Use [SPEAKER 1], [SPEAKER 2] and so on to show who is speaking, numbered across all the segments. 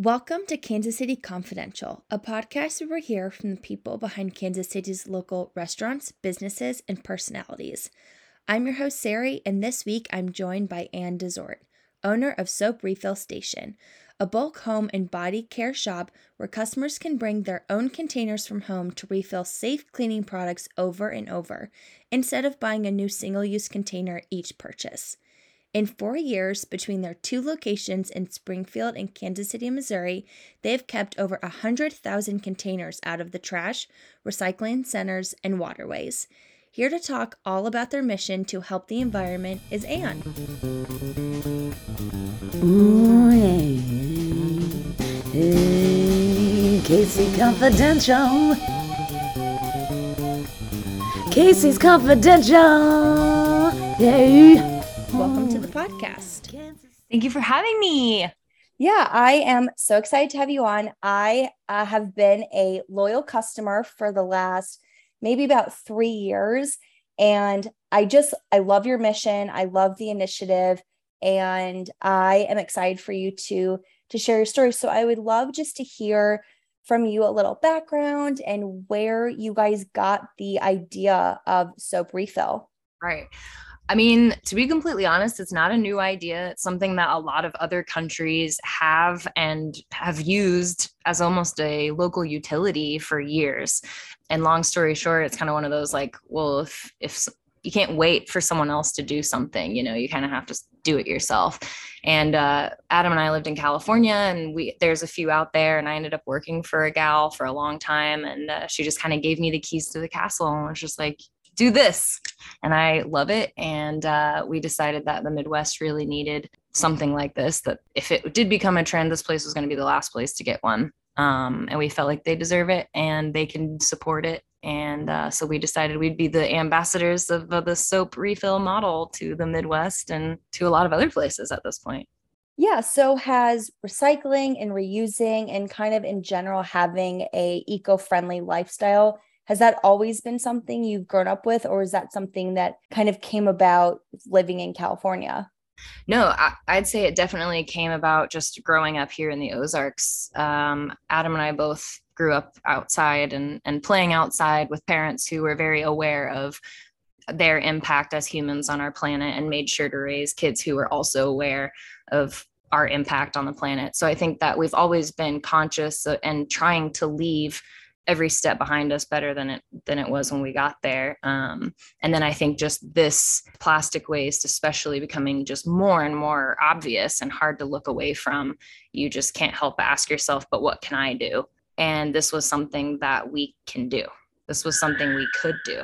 [SPEAKER 1] Welcome to Kansas City Confidential, a podcast where we hear from the people behind Kansas City's local restaurants, businesses, and personalities. I'm your host, Sari, and this week I'm joined by Anne Desort, owner of Soap Refill Station, a bulk home and body care shop where customers can bring their own containers from home to refill safe cleaning products over and over, instead of buying a new single use container each purchase. In four years, between their two locations in Springfield and Kansas City, Missouri, they have kept over 100,000 containers out of the trash, recycling centers, and waterways. Here to talk all about their mission to help the environment is Anne.
[SPEAKER 2] Ooh, hey, hey, KC Confidential. KC's Confidential. Yay.
[SPEAKER 1] Welcome to the podcast.
[SPEAKER 3] Thank you for having me.
[SPEAKER 1] Yeah, I am so excited to have you on. I uh, have been a loyal customer for the last maybe about three years. And I just, I love your mission. I love the initiative. And I am excited for you to to share your story. So I would love just to hear from you a little background and where you guys got the idea of soap refill.
[SPEAKER 3] Right. I mean, to be completely honest, it's not a new idea. It's something that a lot of other countries have and have used as almost a local utility for years. And long story short, it's kind of one of those like, well, if if you can't wait for someone else to do something, you know, you kind of have to do it yourself. And uh, Adam and I lived in California, and we there's a few out there, and I ended up working for a gal for a long time, and uh, she just kind of gave me the keys to the castle, and was just like, do this. And I love it. And uh, we decided that the Midwest really needed something like this, that if it did become a trend, this place was going to be the last place to get one. Um, and we felt like they deserve it and they can support it. And uh, so we decided we'd be the ambassadors of, of the soap refill model to the Midwest and to a lot of other places at this point.
[SPEAKER 1] Yeah. So has recycling and reusing and kind of in general having a eco-friendly lifestyle has that always been something you've grown up with, or is that something that kind of came about living in California?
[SPEAKER 3] No, I, would say it definitely came about just growing up here in the Ozarks. Um, Adam and I both grew up outside and, and playing outside with parents who were very aware of their impact as humans on our planet and made sure to raise kids who were also aware of our impact on the planet. So I think that we've always been conscious and trying to leave every step behind us better than it than it was when we got there. Um, and then i think just this plastic waste especially becoming just more and more obvious and hard to look away from you just can't help but ask yourself but what can i do? And this was something that we can do. This was something we could do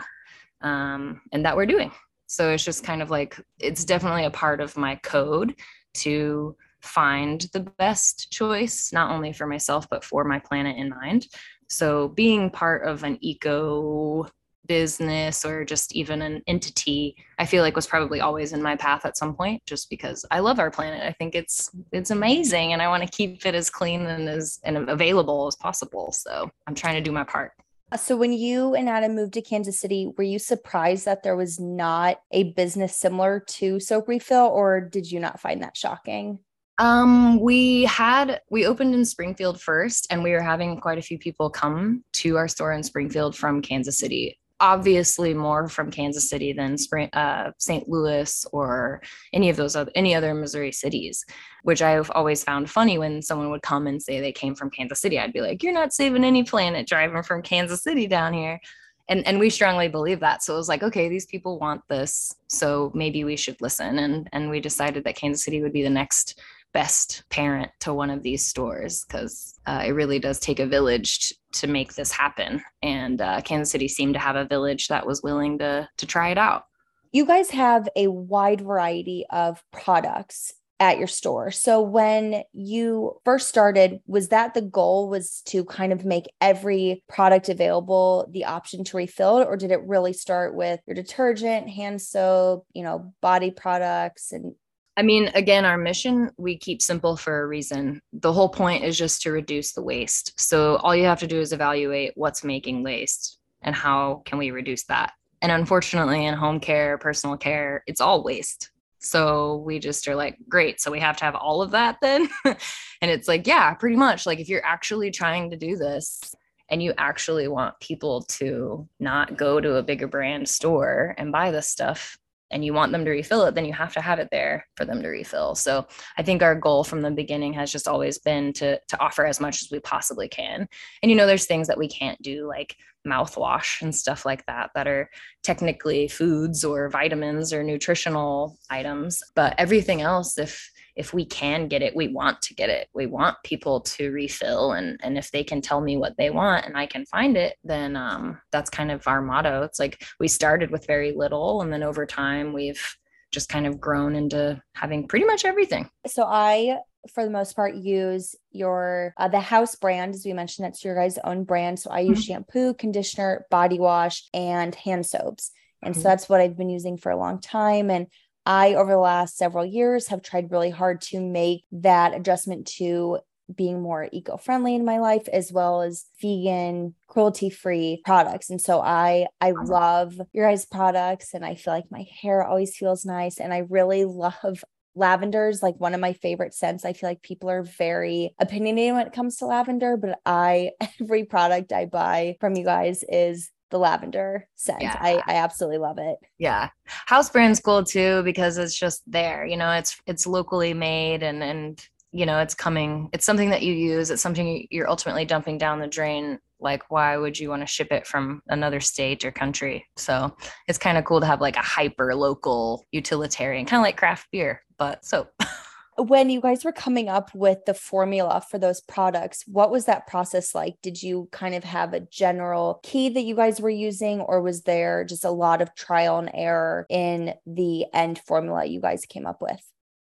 [SPEAKER 3] um, and that we're doing. So it's just kind of like it's definitely a part of my code to find the best choice not only for myself but for my planet in mind so being part of an eco business or just even an entity i feel like was probably always in my path at some point just because i love our planet. I think it's it's amazing and i want to keep it as clean and as and available as possible. So i'm trying to do my part.
[SPEAKER 1] Uh, so when you and Adam moved to Kansas City, were you surprised that there was not a business similar to Soap Refill, or did you not find that shocking?
[SPEAKER 3] Um, we had we opened in Springfield first, and we were having quite a few people come to our store in Springfield from Kansas City. Obviously, more from Kansas City than Spring, uh, St. Louis or any of those other any other Missouri cities. Which I've always found funny when someone would come and say they came from Kansas City. I'd be like, "You're not saving any planet driving from Kansas City down here." and and we strongly believe that so it was like okay these people want this so maybe we should listen and and we decided that kansas city would be the next best parent to one of these stores because uh, it really does take a village t- to make this happen. And uh, Kansas City seemed to have a village that was willing to to try it out.
[SPEAKER 1] You guys have a wide variety of products at your store. So when you first started, was that the goal was to kind of make every product available the option to refill or did it really start with your detergent, hand soap, you know, body products and
[SPEAKER 3] I mean, again, our mission, we keep simple for a reason. The whole point is just to reduce the waste. So all you have to do is evaluate what's making waste and how can we reduce that. And unfortunately, in home care, personal care, it's all waste. So we just are like, great. So we have to have all of that then. and it's like, yeah, pretty much. Like if you're actually trying to do this and you actually want people to not go to a bigger brand store and buy this stuff, and you want them to refill it, then you have to have it there for them to refill. So I think our goal from the beginning has just always been to to offer as much as we possibly can. And you know, there's things that we can't do like mouthwash and stuff like that that are technically foods or vitamins or nutritional items. But everything else, if if we can get it, we want to get it. We want people to refill. And, and if they can tell me what they want and I can find it, then um, that's kind of our motto. It's like we started with very little. And then over time, we've just kind of grown into having pretty much everything.
[SPEAKER 1] So I for the most part use your uh, the house brand as we mentioned that's your guys own brand so i use mm-hmm. shampoo conditioner body wash and hand soaps and mm-hmm. so that's what i've been using for a long time and I, over the last several years, have tried really hard to make that adjustment to being more eco friendly in my life, as well as vegan, cruelty free products. And so I, I love your guys' products, and I feel like my hair always feels nice. And I really love lavender is like one of my favorite scents. I feel like people are very opinionated when it comes to lavender, but I every product I buy from you guys is the lavender scent. Yeah. I, I absolutely love it.
[SPEAKER 3] Yeah. House brand's cool too because it's just there. You know, it's it's locally made and and you know, it's coming, it's something that you use, it's something you're ultimately dumping down the drain. Like, why would you want to ship it from another state or country? So it's kind of cool to have like a hyper local utilitarian, kind of like craft beer, but soap.
[SPEAKER 1] when you guys were coming up with the formula for those products, what was that process like? Did you kind of have a general key that you guys were using, or was there just a lot of trial and error in the end formula you guys came up with?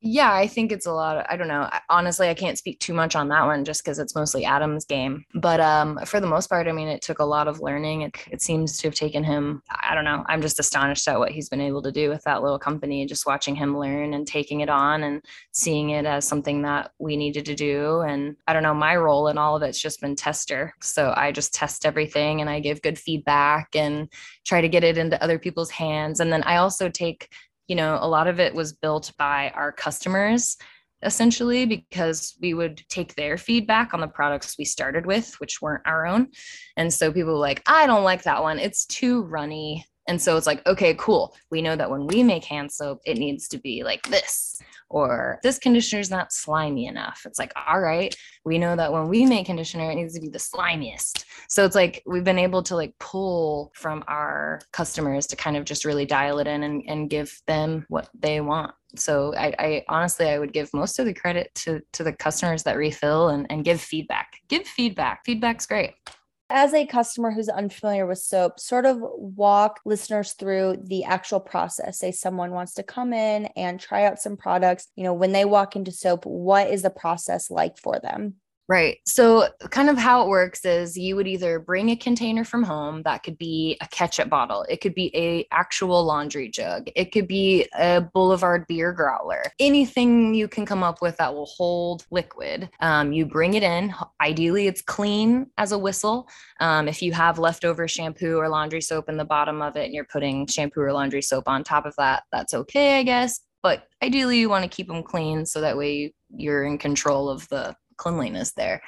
[SPEAKER 3] Yeah, I think it's a lot. Of, I don't know. Honestly, I can't speak too much on that one just because it's mostly Adam's game. But um, for the most part, I mean, it took a lot of learning. It, it seems to have taken him. I don't know. I'm just astonished at what he's been able to do with that little company. Just watching him learn and taking it on and seeing it as something that we needed to do. And I don't know. My role in all of it's just been tester. So I just test everything and I give good feedback and try to get it into other people's hands. And then I also take you know, a lot of it was built by our customers essentially because we would take their feedback on the products we started with, which weren't our own. And so people were like, I don't like that one. It's too runny. And so it's like, okay, cool. We know that when we make hand soap, it needs to be like this or this conditioner is not slimy enough. It's like, all right, we know that when we make conditioner, it needs to be the slimiest. So it's like we've been able to like pull from our customers to kind of just really dial it in and, and give them what they want. So I, I honestly I would give most of the credit to to the customers that refill and, and give feedback. Give feedback. Feedback's great
[SPEAKER 1] as a customer who's unfamiliar with soap, sort of walk listeners through the actual process. Say someone wants to come in and try out some products. You know, when they walk into soap, what is the process like for them?
[SPEAKER 3] Right. So, kind of how it works is you would either bring a container from home that could be a ketchup bottle, it could be a actual laundry jug, it could be a Boulevard beer growler, anything you can come up with that will hold liquid. Um, you bring it in. Ideally, it's clean as a whistle. Um, if you have leftover shampoo or laundry soap in the bottom of it and you're putting shampoo or laundry soap on top of that, that's okay, I guess. But ideally, you want to keep them clean so that way you're in control of the cleanliness there.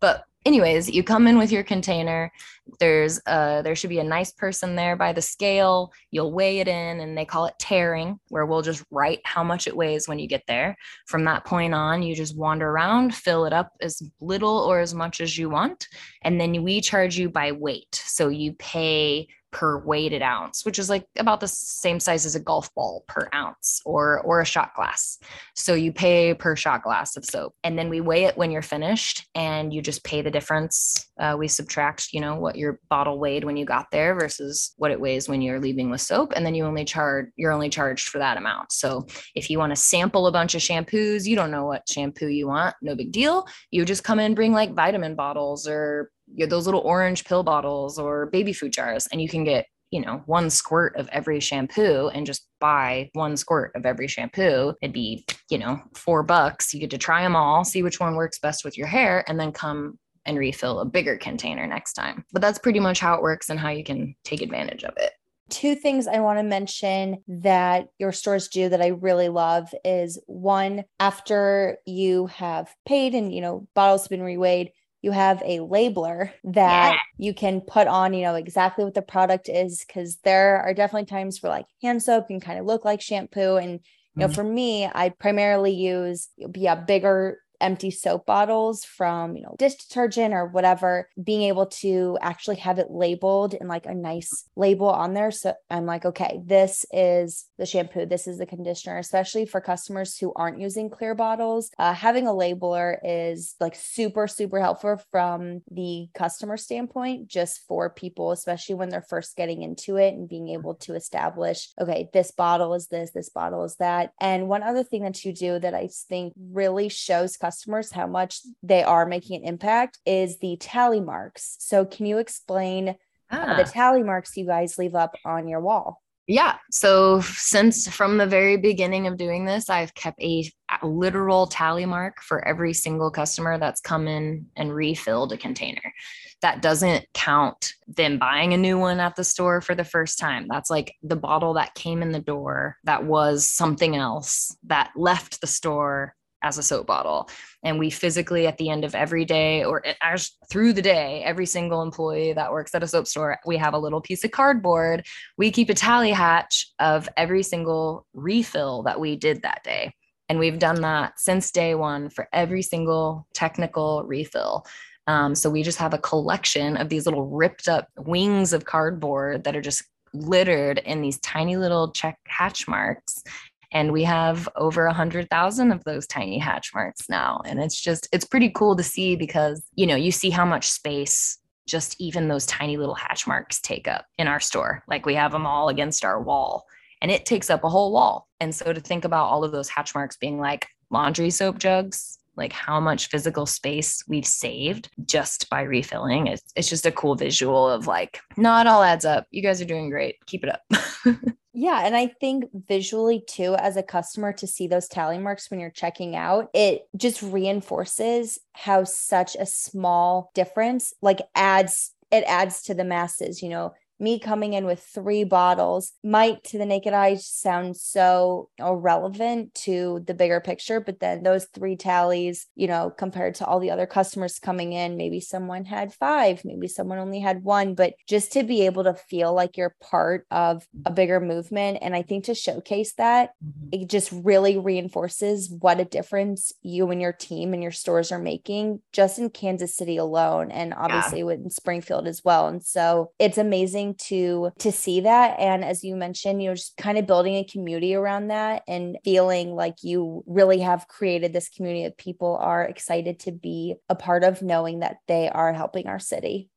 [SPEAKER 3] But anyways, you come in with your container. There's uh there should be a nice person there by the scale. You'll weigh it in and they call it taring, where we'll just write how much it weighs when you get there. From that point on, you just wander around, fill it up as little or as much as you want, and then we charge you by weight. So you pay per weighted ounce, which is like about the same size as a golf ball per ounce or or a shot glass. So you pay per shot glass of soap, and then we weigh it when you're finished, and you just pay the difference. Uh, we subtract, you know, what your bottle weighed when you got there versus what it weighs when you're leaving with soap, and then you only charge you're only charged for that amount. So if you want to sample a bunch of shampoos, you don't know what shampoo you want, no big deal. You just come in, bring like vitamin bottles or you those little orange pill bottles or baby food jars and you can get you know one squirt of every shampoo and just buy one squirt of every shampoo. It'd be you know four bucks. You get to try them all see which one works best with your hair and then come and refill a bigger container next time. But that's pretty much how it works and how you can take advantage of it.
[SPEAKER 1] Two things I want to mention that your stores do that I really love is one, after you have paid and, you know, bottles have been reweighed, you have a labeler that yeah. you can put on, you know, exactly what the product is. Cause there are definitely times where like hand soap can kind of look like shampoo. And, you know, mm-hmm. for me, I primarily use yeah, bigger empty soap bottles from, you know, dish detergent or whatever, being able to actually have it labeled in like a nice label on there. So I'm like, okay, this is the shampoo, this is the conditioner, especially for customers who aren't using clear bottles. Uh, having a labeler is like super, super helpful from the customer standpoint, just for people, especially when they're first getting into it and being able to establish, okay, this bottle is this, this bottle is that. And one other thing that you do that I think really shows customers customers how much they are making an impact is the tally marks. So, can you explain ah. the tally marks you guys leave up on your wall?
[SPEAKER 3] Yeah. So since from the very beginning of doing this, I've kept a, a, literal tally mark for every single customer that's come in and refilled a container. That doesn't count them buying a new one at the store for the first time. That's like the bottle that came in the door that was something else that left the store as a soap bottle. And we physically, at the end of every day or as through the day, every single employee that works at a soap store, we have a little piece of cardboard. We keep a tally hatch of every single refill that we did that day. And we've done that since day one for every single technical refill. Um, so we just have a collection of these little ripped up wings of cardboard that are just littered in these tiny little check hatch marks and we have over a hundred thousand of those tiny hatch marks now. And it's just it's pretty cool to see because you know you see how much space just even those tiny little hatch marks take up in our store. Like we have them all against our wall and it takes up a whole wall. And so to think about all of those hatch marks being like laundry soap jugs like how much physical space we've saved just by refilling. It's, it's just a cool visual of like, no, it all adds up. You guys are doing great. Keep it up.
[SPEAKER 1] Yeah. And I think visually too, as a customer to see those tally marks when you're checking out, it just reinforces how such a small difference like adds it adds to the masses, you know, me coming in with three bottles might to the naked eye sound so irrelevant to the bigger picture but then those three tallies you know compared to all the other customers coming in maybe someone had five maybe someone only had one but just to be able to feel like you're part of a bigger movement and i think to showcase that mm-hmm. it just really reinforces what a difference you and your team and your stores are making just in kansas city alone and obviously yeah. with springfield as well and so it's amazing to to see that. And as you mentioned you're just kind of building a community around that and feeling like you really have created this community that people are excited to be a part of knowing that they are helping our city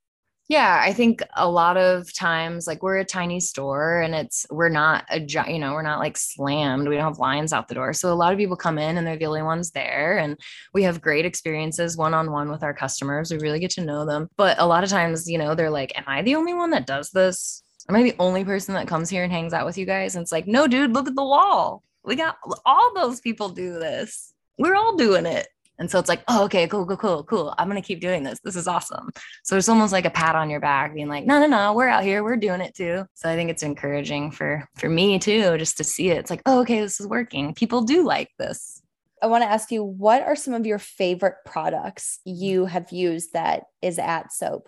[SPEAKER 3] yeah, I think a lot of times, like we're a tiny store and it's, we're not a, you know, we're not like slammed. We don't have lines out the door. So a lot of people come in and they're the only ones there. And we have great experiences one on one with our customers. We really get to know them. But a lot of times, you know, they're like, Am I the only one that does this? Am I the only person that comes here and hangs out with you guys? And it's like, No, dude, look at the wall. We got all those people do this. We're all doing it. And so it's like, oh, okay, cool, cool, cool, cool. I'm going to keep doing this. This is awesome. So it's almost like a pat on your back being like, no, no, no, we're out here. We're doing it too. So I think it's encouraging for, for me too, just to see it. It's like, oh, okay, this is working. People do like this.
[SPEAKER 1] I want to ask you, what are some of your favorite products you have used that is at soap?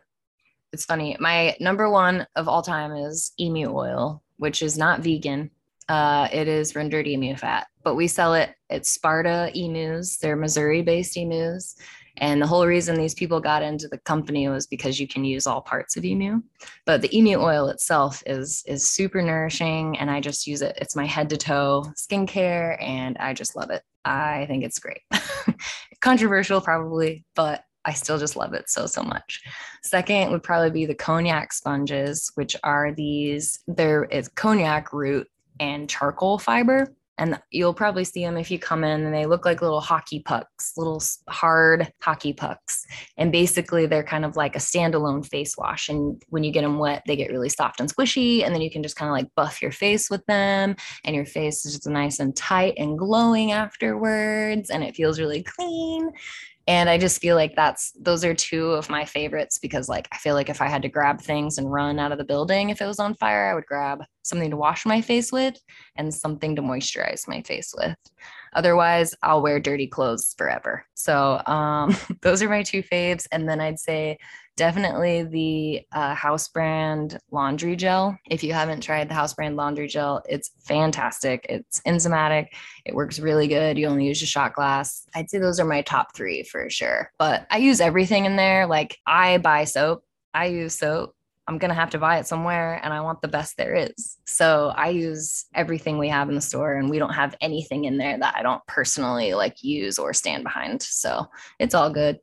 [SPEAKER 3] It's funny. My number one of all time is emu oil, which is not vegan. Uh, it is rendered emu fat, but we sell it at Sparta emus. They're Missouri based emus. And the whole reason these people got into the company was because you can use all parts of emu. But the emu oil itself is is super nourishing and I just use it. It's my head to toe skincare and I just love it. I think it's great. Controversial probably, but I still just love it so so much. Second would probably be the konjac sponges, which are these they're it's konjac root and charcoal fiber. And you'll probably see them if you come in and they look like little hockey pucks, little hard hockey pucks. And basically, they're kind of like a standalone face wash. And when you get them wet, they get really soft and squishy. And then you can just kind of like buff your face with them. And your face is just nice and tight and glowing afterwards. And it feels really clean. And I just feel like that's those are two of my favorites because like I feel like if I had to grab things and run out of the building if it was on fire, I would grab something to wash my face with and something to moisturize my face with. Otherwise, I'll wear dirty clothes forever. So um, those are my two faves. And then I'd say definitely the uh, house brand laundry gel. If you haven't tried the house brand laundry gel, it's fantastic. It's enzymatic. It works really good. You only use a shot glass. I'd say those are my top three for sure. But I use everything in there. Like I buy soap. I use soap. I'm going to have to buy it somewhere and I want the best there is. So I use everything we have in the store and we don't have anything in there that I don't personally like use or stand behind. So it's all good.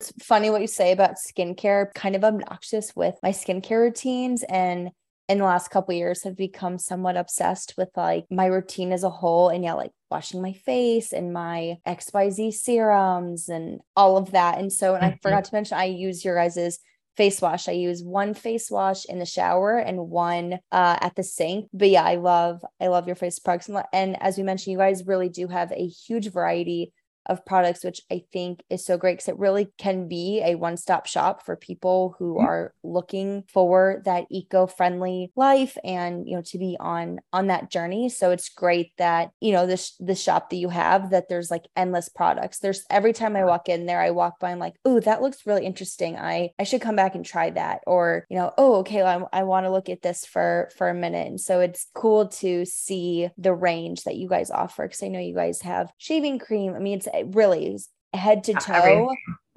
[SPEAKER 1] It's funny what you say about skincare, kind of obnoxious with my skincare routines and in the last couple years have become somewhat obsessed with like my routine as a whole and yeah like washing my face and my xyz serums and all of that and so and mm-hmm. i forgot to mention i use your guys's face wash. I use one face wash in the shower and one uh, at the sink. But yeah, I love I love your face products. And as we mentioned, you guys really do have a huge variety of products, which I think is so great because it really can be a one stop shop for people who mm-hmm. are looking for that eco friendly life and you know to be on on that journey. So it's great that you know this the shop that you have that there's like endless products. There's every time I walk in there, I walk by and like, oh, that looks really interesting. I I should come back and try that. Or you know, oh, okay, I, I want to look at this for for a minute. And so it's cool to see the range that you guys offer because I know you guys have shaving cream. I mean, it's really head to toe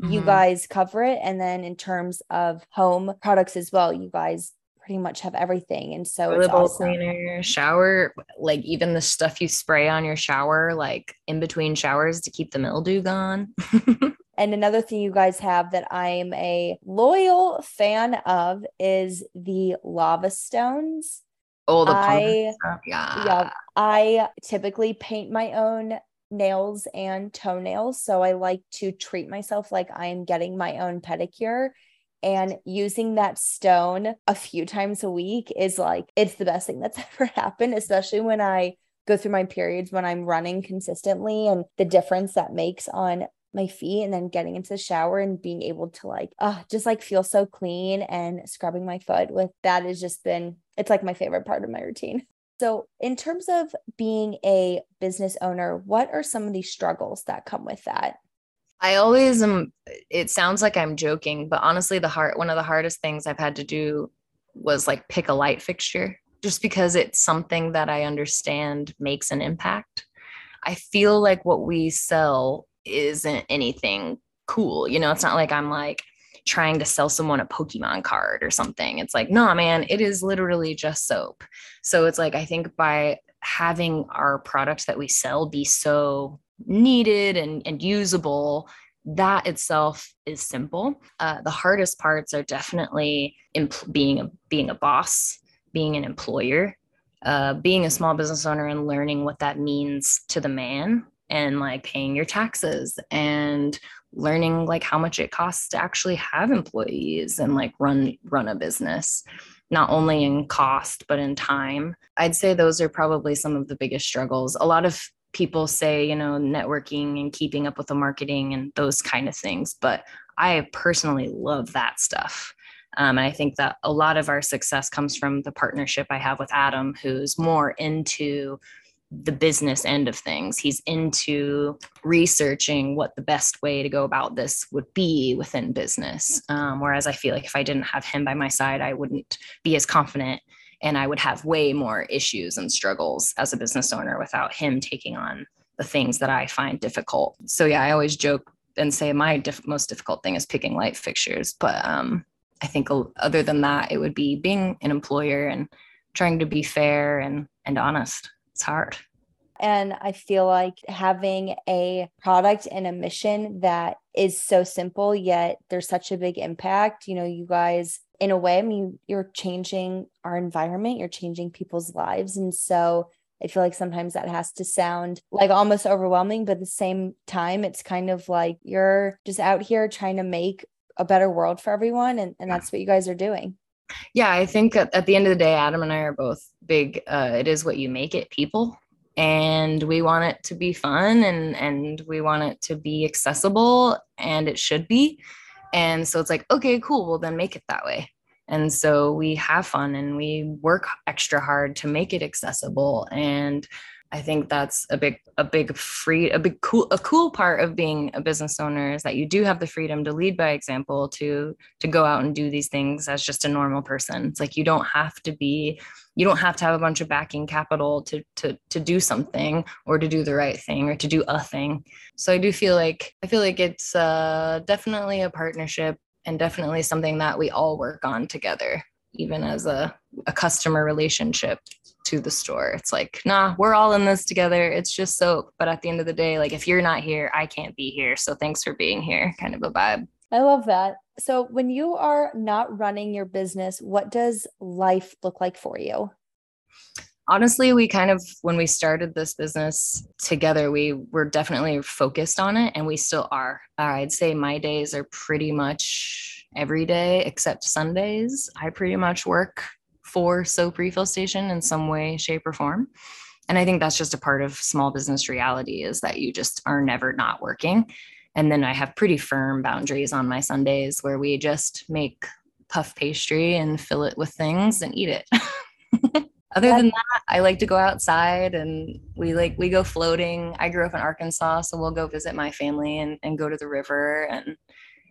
[SPEAKER 1] mm-hmm. you guys cover it and then in terms of home products as well you guys pretty much have everything and so
[SPEAKER 3] it's awesome. cleaner shower like even the stuff you spray on your shower like in between showers to keep the mildew gone
[SPEAKER 1] And another thing you guys have that I'm a loyal fan of is the lava stones.
[SPEAKER 3] Oh, the I, yeah.
[SPEAKER 1] Yeah. I typically paint my own nails and toenails. So I like to treat myself like I am getting my own pedicure. And using that stone a few times a week is like, it's the best thing that's ever happened, especially when I go through my periods when I'm running consistently and the difference that makes on my feet and then getting into the shower and being able to like uh just like feel so clean and scrubbing my foot with that has just been it's like my favorite part of my routine. So, in terms of being a business owner, what are some of the struggles that come with that?
[SPEAKER 3] I always am. It sounds like I'm joking, but honestly, the heart, one of the hardest things I've had to do was like pick a light fixture just because it's something that I understand makes an impact. I feel like what we sell isn't anything cool. You know, it's not like I'm like, trying to sell someone a Pokemon card or something. It's like, no, man, it is literally just soap. So it's like, I think by having our products that we sell be so needed and, and usable, that itself is simple. Uh, the hardest parts are definitely imp- being a being a boss, being an employer, uh, being a small business owner, and learning what that means to the man, and like paying your taxes and learning like how much it costs to actually have employees and like run run a business not only in cost but in time. I'd say those are probably some of the biggest struggles. A lot of people say you know networking and keeping up with the marketing and those kind of things but i personally love that stuff. Um, and i think that a lot of our success comes from the partnership i have with adam who's more into the business end of things. He's into researching what the best way to go about this would be within business. Um, whereas I feel like if I didn't have him by my side, I wouldn't be as confident and I would have way more issues and struggles as a business owner without him taking on the things that I find difficult. So, yeah, I always joke and say my diff- most difficult thing is picking light fixtures. But um, I think other than that, it would be being an employer and trying to be fair and, and honest it's hard.
[SPEAKER 1] And I feel like having a product and a mission that is so simple, yet there's such a big impact. You know, you guys, in a way, I mean, you're changing our environment, you're changing people's lives. And so I feel like sometimes that has to sound like almost overwhelming, but at the same time, it's kind of like you're just out here trying to make a better world for everyone. And, and that's what you guys are doing.
[SPEAKER 3] Yeah, I think at, the end of the day, Adam and I are both big. Uh, it is what you make it people. and we want it to be fun and and we want it to be accessible and it should be and so it's like okay cool well then make it that way and so we have fun and we work extra hard to make it accessible and I think that's a big, a big free, a big cool, a cool part of being a business owner is that you do have the freedom to lead by example, to to go out and do these things as just a normal person. It's like you don't have to be, you don't have to have a bunch of backing capital to to to do something or to do the right thing or to do a thing. So I do feel like I feel like it's uh, definitely a partnership and definitely something that we all work on together, even as a a customer relationship to the store. It's like, nah, we're all in this together. It's just soap. But at the end of the day, like if you're not here, I can't be here. So thanks for being here, kind of a vibe.
[SPEAKER 1] I love that. So when you are not running your business, what does life look like for you?
[SPEAKER 3] Honestly, we kind of, when we started this business together, we were definitely focused on it and we still are. Uh, I'd say my days are pretty much every day except Sundays. I pretty much work for soap refill station in some way shape or form. And i think that's just a part of small business reality is that you just are never not working. And then i have pretty firm boundaries on my sundays where we just make puff pastry and fill it with things and eat it. Other than that i like to go outside and we like we go floating. I grew up in arkansas so we'll go visit my family and, and go to the river and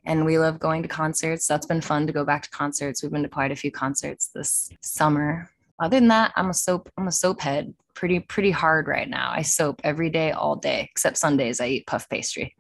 [SPEAKER 3] and we love going to concerts. That's been fun to go back to concerts. We've been to quite a few concerts this summer. Other than that, I'm a soap, I'm a soap head. Pretty, pretty hard right now. I soap every day, all day, except Sundays. I eat puff pastry.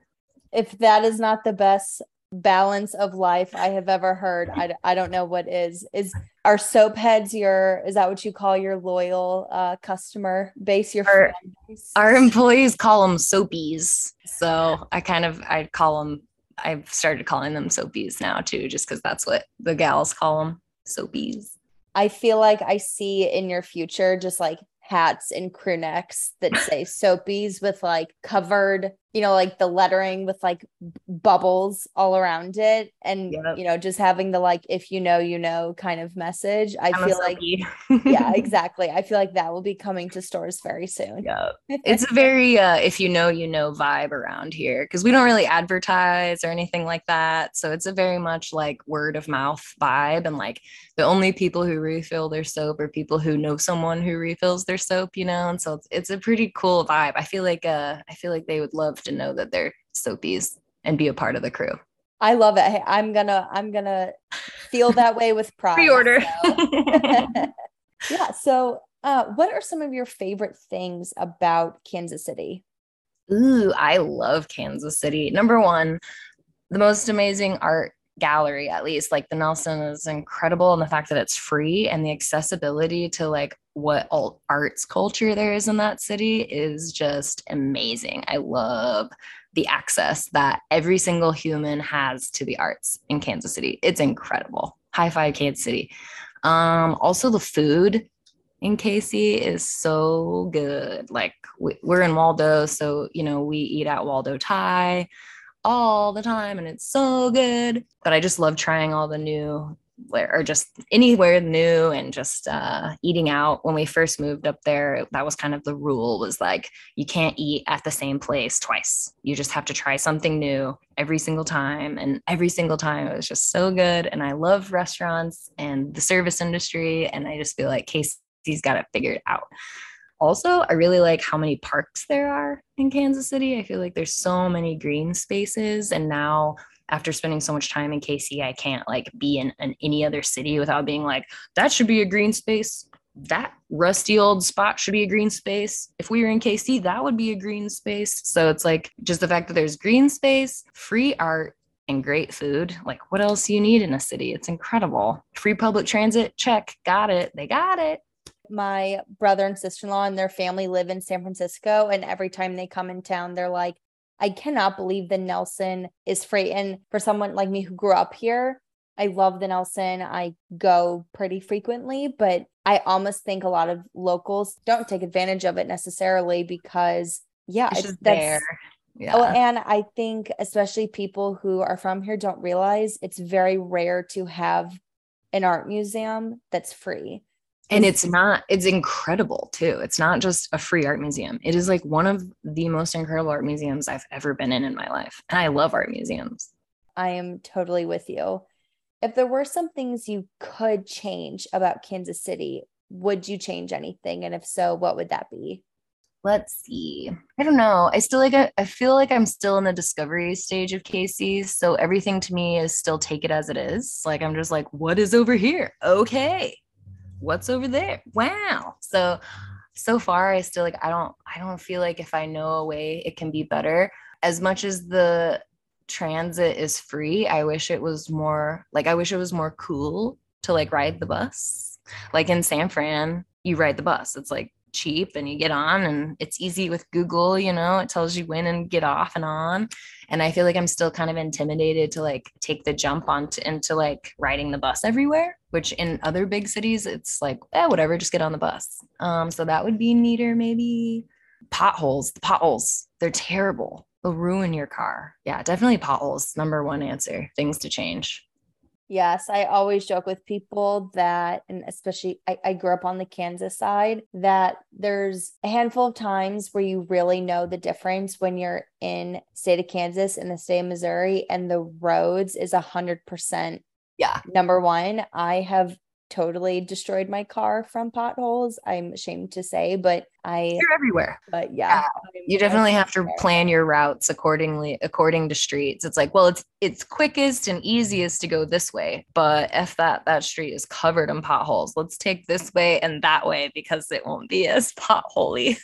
[SPEAKER 1] If that is not the best balance of life I have ever heard, I, I don't know what is. Is are soap heads your is that what you call your loyal uh, customer base your
[SPEAKER 3] our, base? our employees call them soapies so i kind of i call them I've started calling them soapies now too, just because that's what the gals call them soapies.
[SPEAKER 1] I feel like I see in your future just like hats and crew necks that say soapies with like covered you know, like the lettering with like bubbles all around it. And, yep. you know, just having the like, if you know, you know kind of message. I I'm feel like, yeah, exactly. I feel like that will be coming to stores very soon.
[SPEAKER 3] Yeah. It's a very, uh, if you know, you know vibe around here because we don't really advertise or anything like that. So it's a very much like word of mouth vibe. And like the only people who refill their soap are people who know someone who refills their soap, you know? And so it's, it's a pretty cool vibe. I feel like, uh, I feel like they would love to know that they're soapies and be a part of the crew.
[SPEAKER 1] I love it. Hey, I'm gonna I'm gonna feel that way with pride.
[SPEAKER 3] Pre-order.
[SPEAKER 1] So. yeah. So uh, what are some of your favorite things about Kansas City?
[SPEAKER 3] Ooh, I love Kansas City. Number one, the most amazing art gallery, at least like the Nelson is incredible. And the fact that it's free and the accessibility to like what alt arts culture there is in that city is just amazing. I love the access that every single human has to the arts in Kansas City. It's incredible. High five, Kansas City. Um, also, the food in KC is so good. Like we, are in Waldo, so you know we eat at Waldo Thai all the time, and it's so good. But I just love trying all the new or just anywhere new and just uh, eating out. When we first moved up there that was kind of the rule was like you can't eat at the same place twice. You just have to try something new every single time. And every single time it was just so good. And i love restaurants and the service industry. And i just feel like KC's got it figured out also i really like how many parks there are in kansas city i feel like there's so many green spaces and now after spending so much time in KC, I can't like be in, in any other city without being like, that should be a green space. That rusty old spot should be a green space. If we were in KC, that would be a green space. So it's like just the fact that there's green space, free art, and great food. Like, what else you need in a city? It's incredible. Free public transit, check, got it. They got it
[SPEAKER 1] my brother and sister-in-law and their family live in San Francisco and every time they come in town they're like I cannot believe the Nelson is free. And for someone like me who grew up here, I love the Nelson. I go pretty frequently, but I almost think a lot of locals don't take advantage of it necessarily because, yeah,
[SPEAKER 3] it's, it's there.
[SPEAKER 1] Oh, yeah. Oh, and I think especially people who are from here don't realize it's very rare to have an art museum that's free.
[SPEAKER 3] And it's not it's incredible too. It's not just a free art museum. It is like one of the most incredible art museums i've ever been in in my life and i love art museums.
[SPEAKER 1] I am totally with you. If there were some things you could change about Kansas City, would you change anything? And if so, what would that be?
[SPEAKER 3] let's see. I don't know. I still like I, I feel like i'm still in the discovery stage of KC's so everything to me is still take it as it is. Like i'm just like what is over here? Okay what's over there? Wow. So so far i still like i don't i don't feel like if i know a way it can be better. As much as the transit is free i wish it was more like i wish it was more cool to like ride the bus. Like in san fran you ride the bus. It's like cheap and you get on and it's easy with google you know? It tells you when and get off and on. And i feel like i'm still kind of intimidated to like take the jump onto into like riding the bus everywhere which in other big cities it's like eh, whatever just get on the bus. Um so that would be neater maybe potholes the potholes they're terrible. They'll ruin your car. Yeah definitely potholes number one answer things to change.
[SPEAKER 1] Yes, I always joke with people that, and especially I, I, grew up on the Kansas side, that there's a handful of times where you really know the difference when you're in state of Kansas and the state of Missouri and the roads is a hundred percent.
[SPEAKER 3] Yeah.
[SPEAKER 1] Number one, I have totally destroyed my car from potholes. I'm ashamed to say, but I
[SPEAKER 3] You're everywhere.
[SPEAKER 1] But yeah,
[SPEAKER 3] yeah. you definitely have to plan your routes accordingly according to streets. It's like, well, it's it's quickest and easiest to go this way, but if that that street is covered in potholes, let's take this way and that way because it won't be as potholy.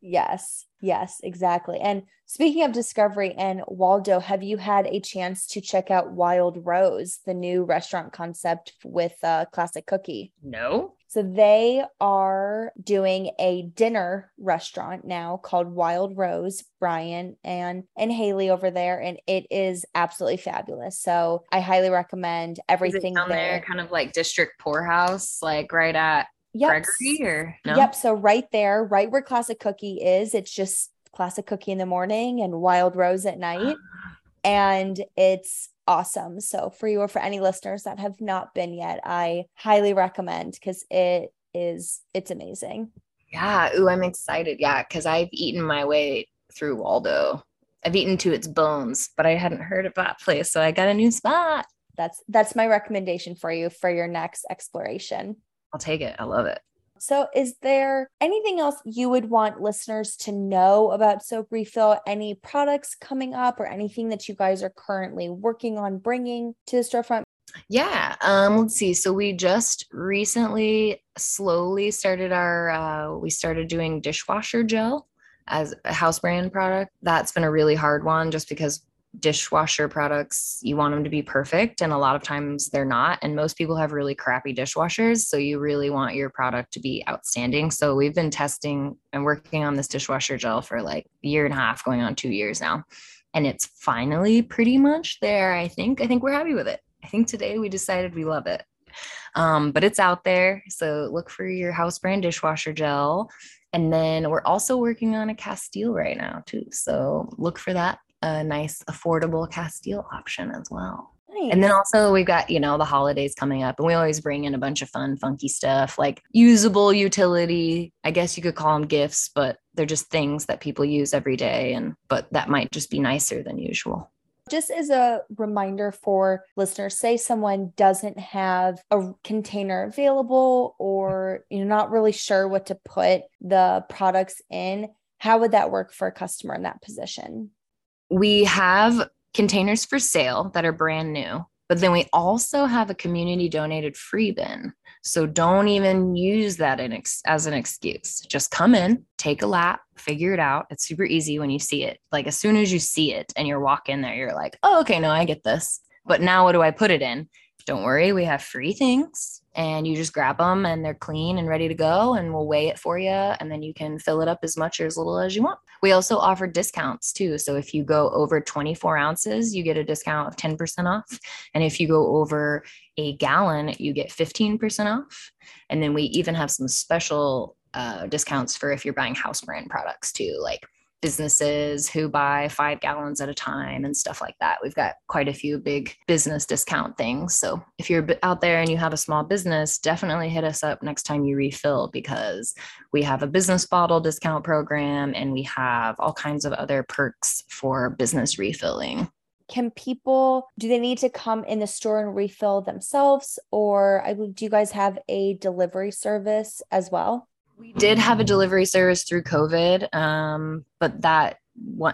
[SPEAKER 1] yes. Yes, exactly. And speaking of discovery and Waldo, have you had a chance to check out Wild Rose, the new restaurant concept with uh, Classic Cookie?
[SPEAKER 3] No.
[SPEAKER 1] So they are doing a dinner restaurant now called Wild Rose, Brian and and Haley over there, and it is absolutely fabulous. So I highly recommend everything
[SPEAKER 3] down there. there. Kind of like District Pour House, like right at
[SPEAKER 1] Yep.
[SPEAKER 3] Gregory or no?
[SPEAKER 1] Yep. So right there, right where Classic Cookie is, it's just Classic Cookie in the morning and Wild Rose at ah. night. and it's awesome. So for you or for any listeners that have not been yet, I highly recommend because it is it's amazing.
[SPEAKER 3] Yeah. Ooh, I'm excited. Yeah, because I've eaten my way through Waldo. I've eaten to its bones, but I hadn't heard of that place. So I got a new spot.
[SPEAKER 1] That's that's my recommendation for you for your next exploration.
[SPEAKER 3] I'll take it. I love it.
[SPEAKER 1] So, is there anything else you would want listeners to know about Soap Refill? Any products coming up or anything that you guys are currently working on bringing to the storefront?
[SPEAKER 3] Yeah. Um, let's see. So, we just recently slowly started our, uh, we started doing dishwasher gel as a house brand product. That's been a really hard one just because dishwasher products, you want them to be perfect. And a lot of times they're not. And most people have really crappy dishwashers. So you really want your product to be outstanding. So we've been testing and working on this dishwasher gel for like a year and a half, going on two years now. And it's finally pretty much there. I think. I think we're happy with it. I think today we decided we love it. Um, but it's out there. So look for your house brand dishwasher gel. And then we're also working on a Castile right now, too. So look for that a nice affordable Castile option as well. Nice. And then also we've got, you know, the holidays coming up and we always bring in a bunch of fun, funky stuff like usable utility. I guess you could call them gifts, but they're just things that people use every day and but that might just be nicer than usual.
[SPEAKER 1] Just as a reminder for listeners, say someone doesn't have a container available or you're not really sure what to put the products in, how would that work for a customer in that position?
[SPEAKER 3] We have containers for sale that are brand new, but then we also have a community donated free bin. So don't even use that ex- as an excuse. Just come in, take a lap, figure it out. It's super easy when you see it. Like as soon as you see it and you're walking there, you're like, oh, okay, no, I get this. But now what do I put it in? Don't worry, we have free things and you just grab them and they're clean and ready to go and we'll weigh it for you and then you can fill it up as much or as little as you want. We also offer discounts too so if you go over 24 ounces you get a discount of 10% off and if you go over a gallon you get 15% off and then we even have some special uh, discounts for if you're buying house brand products too like businesses who buy five gallons at a time and stuff like that. We've got quite a few big business discount things. So if you're out there and you have a small business, definitely hit us up next time you refill because we have a business bottle discount program and we have all kinds of other perks for business refilling.
[SPEAKER 1] Can people do they need to come in the store and refill themselves or I do you guys have a delivery service as well?
[SPEAKER 3] We did have a delivery service through COVID, um, but that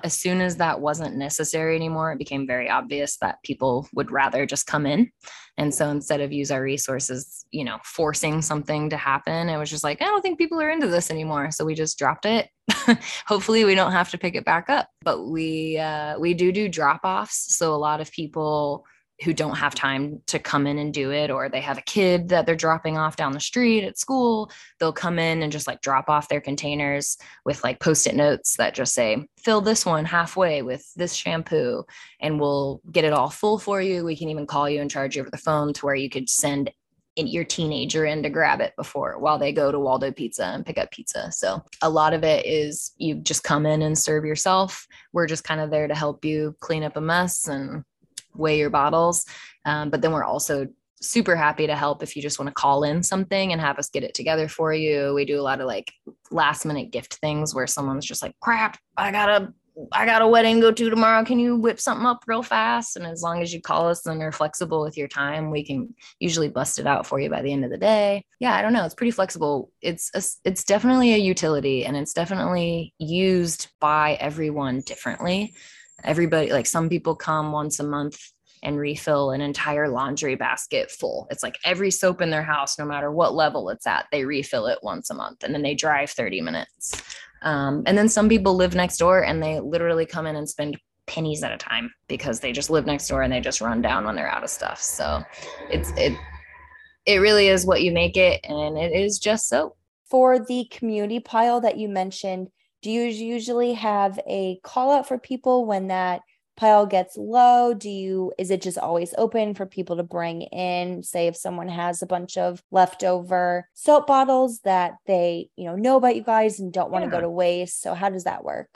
[SPEAKER 3] as soon as that wasn't necessary anymore, it became very obvious that people would rather just come in. And so instead of use our resources, you know, forcing something to happen, it was just like, I don't think people are into this anymore. So we just dropped it. Hopefully we don't have to pick it back up. But we uh, we do do drop offs. So a lot of people who don't have time to come in and do it or they have a kid that they're dropping off down the street at school they'll come in and just like drop off their containers with like post-it notes that just say fill this one halfway with this shampoo and we'll get it all full for you we can even call you and charge you over the phone to where you could send your teenager in to grab it before while they go to Waldo Pizza and pick up pizza. So a lot of it is you just come in and serve yourself. We're just kind of there to help you clean up a mess and weigh your bottles. Um, but then we're also super happy to help if you just want to call in something and have us get it together for you. We do a lot of like last minute gift things where someone's just like, crap, I gotta I got a wedding to go to tomorrow. Can you whip something up real fast? And as long as you call us and are flexible with your time, we can usually bust it out for you by the end of the day. Yeah, I don't know. It's pretty flexible. It's a, it's definitely a utility and it's definitely used by everyone differently everybody like some people come once a month and refill an entire laundry basket full. It's like every soap in their house, no matter what level it's at, they refill it once a month and then they drive 30 minutes. Um, and then some people live next door and they literally come in and spend pennies at a time because they just live next door and they just run down when they're out of stuff. So it's, it, it really is what you make it and it is just soap.
[SPEAKER 1] For the community pile that you mentioned, do you usually have a call out for people when that pile gets low? Do you is it just always open for people to bring in? Say if someone has a bunch of leftover soap bottles that they you know know about you guys and don't want to yeah. go to waste. So how does that work?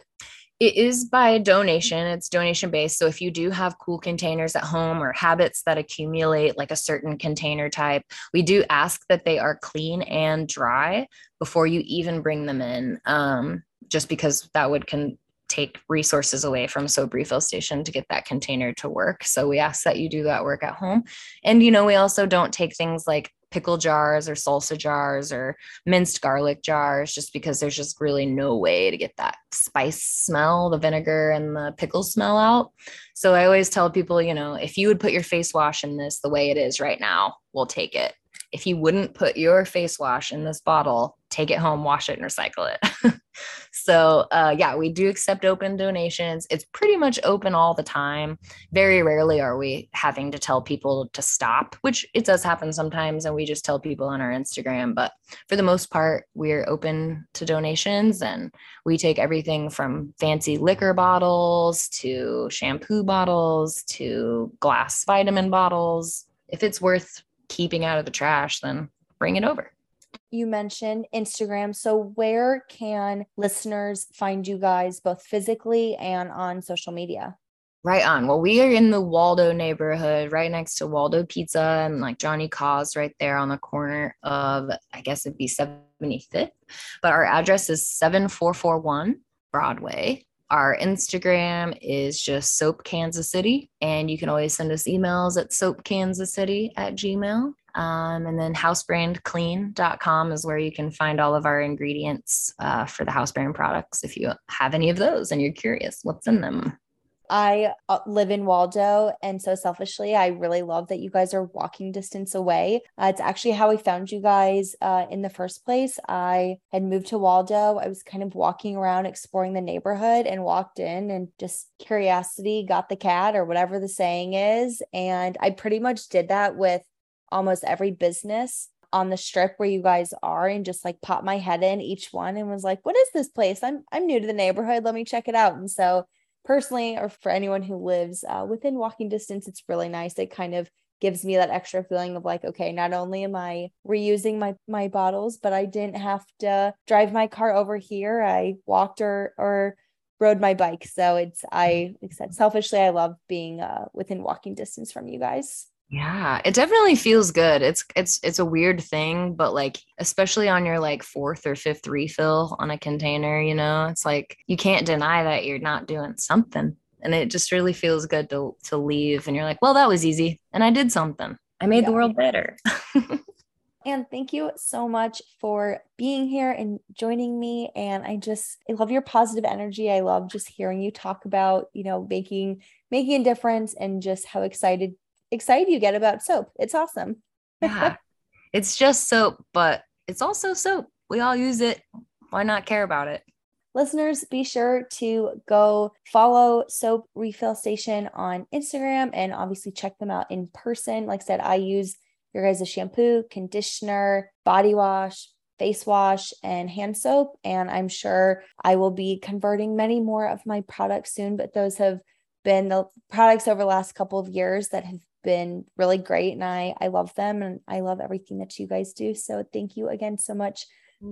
[SPEAKER 3] It is by donation. It's donation based. So if you do have cool containers at home or habits that accumulate like a certain container type we do ask that they are clean and dry before you even bring them in. Um, just because that would can take resources away from soap refill station to get that container to work. So we ask that you do that work at home. And you know, we also don't take things like pickle jars or salsa jars or minced garlic jars just because there's just really no way to get that spice smell, the vinegar and the pickle smell out. So I always tell people, you know, if you would put your face wash in this the way it is right now, we'll take it. If you wouldn't put your face wash in this bottle, take it home, wash it, and recycle it. so, uh, yeah, we do accept open donations. It's pretty much open all the time. Very rarely are we having to tell people to stop, which it does happen sometimes. And we just tell people on our Instagram. But for the most part, we're open to donations and we take everything from fancy liquor bottles to shampoo bottles to glass vitamin bottles. If it's worth keeping out of the trash, then bring it over
[SPEAKER 1] you mentioned Instagram. So, where can listeners find you guys both physically and on social media?
[SPEAKER 3] Right on. Well, we are in the Waldo neighborhood, right next to Waldo Pizza and like Johnny Cause, right there on the corner of, I guess it'd be 75th. But our address is 7441 Broadway. Our Instagram is just Soap Kansas City. And you can always send us emails at soapkansascity at gmail. Um, and then housebrandclean.com is where you can find all of our ingredients uh, for the house brand products if you have any of those and you're curious what's in them.
[SPEAKER 1] I uh, live in Waldo. And so selfishly, I really love that you guys are walking distance away. Uh, it's actually how I found you guys uh, in the first place. I had moved to Waldo. I was kind of walking around exploring the neighborhood and walked in and just curiosity got the cat or whatever the saying is. And I pretty much did that with almost every business on the strip where you guys are and just like pop my head in each one and was like what is this place? I'm i'm new to the neighborhood. Let me check it out. And so personally or for anyone who lives uh, within walking distance it's really nice. It kind of gives me that extra feeling of like okay not only am i reusing my my bottles but i didn't have to drive my car over here. I walked or or rode my bike. So it's I like I said selfishly I love being uh, within walking distance from you guys.
[SPEAKER 3] Yeah, it definitely feels good. It's it's it's a weird thing, but like especially on your like fourth or fifth refill on a container, you know, it's like you can't deny that you're not doing something. And it just really feels good to to leave and you're like, well, that was easy and I did something. I made yeah. the world better.
[SPEAKER 1] And thank you so much for being here and joining me. And I just I love your positive energy. I love just hearing you talk about, you know, making making a difference and just how excited excited you get about soap. It's awesome.
[SPEAKER 3] yeah. It's just soap, but it's also soap. We all use it. Why not care about it?
[SPEAKER 1] Listeners, be sure to go follow Soap Refill Station on Instagram and obviously check them out in person. Like I said, I use your guys' shampoo, conditioner, body wash, face wash, and hand soap. And I'm sure I will be converting many more of my products soon, but those have been the products over the last couple of years that have been really great. And I, I love them and I love everything that you guys do. So thank you again so much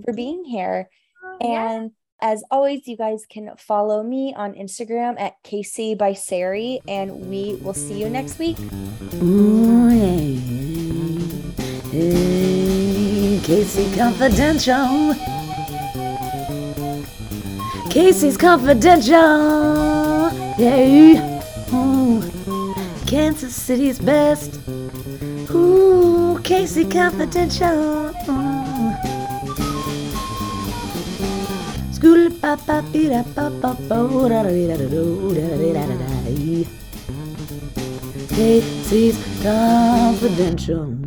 [SPEAKER 1] for being here. Oh, and as always, you guys can follow me on Instagram at KC by Sari, and we will see you next week.
[SPEAKER 2] Ooh, yeah. KC Confidential. KC's Confidential. Yeah. Ooh. Kansas City's best. Ooh, KC Confidential. KC's Confidential.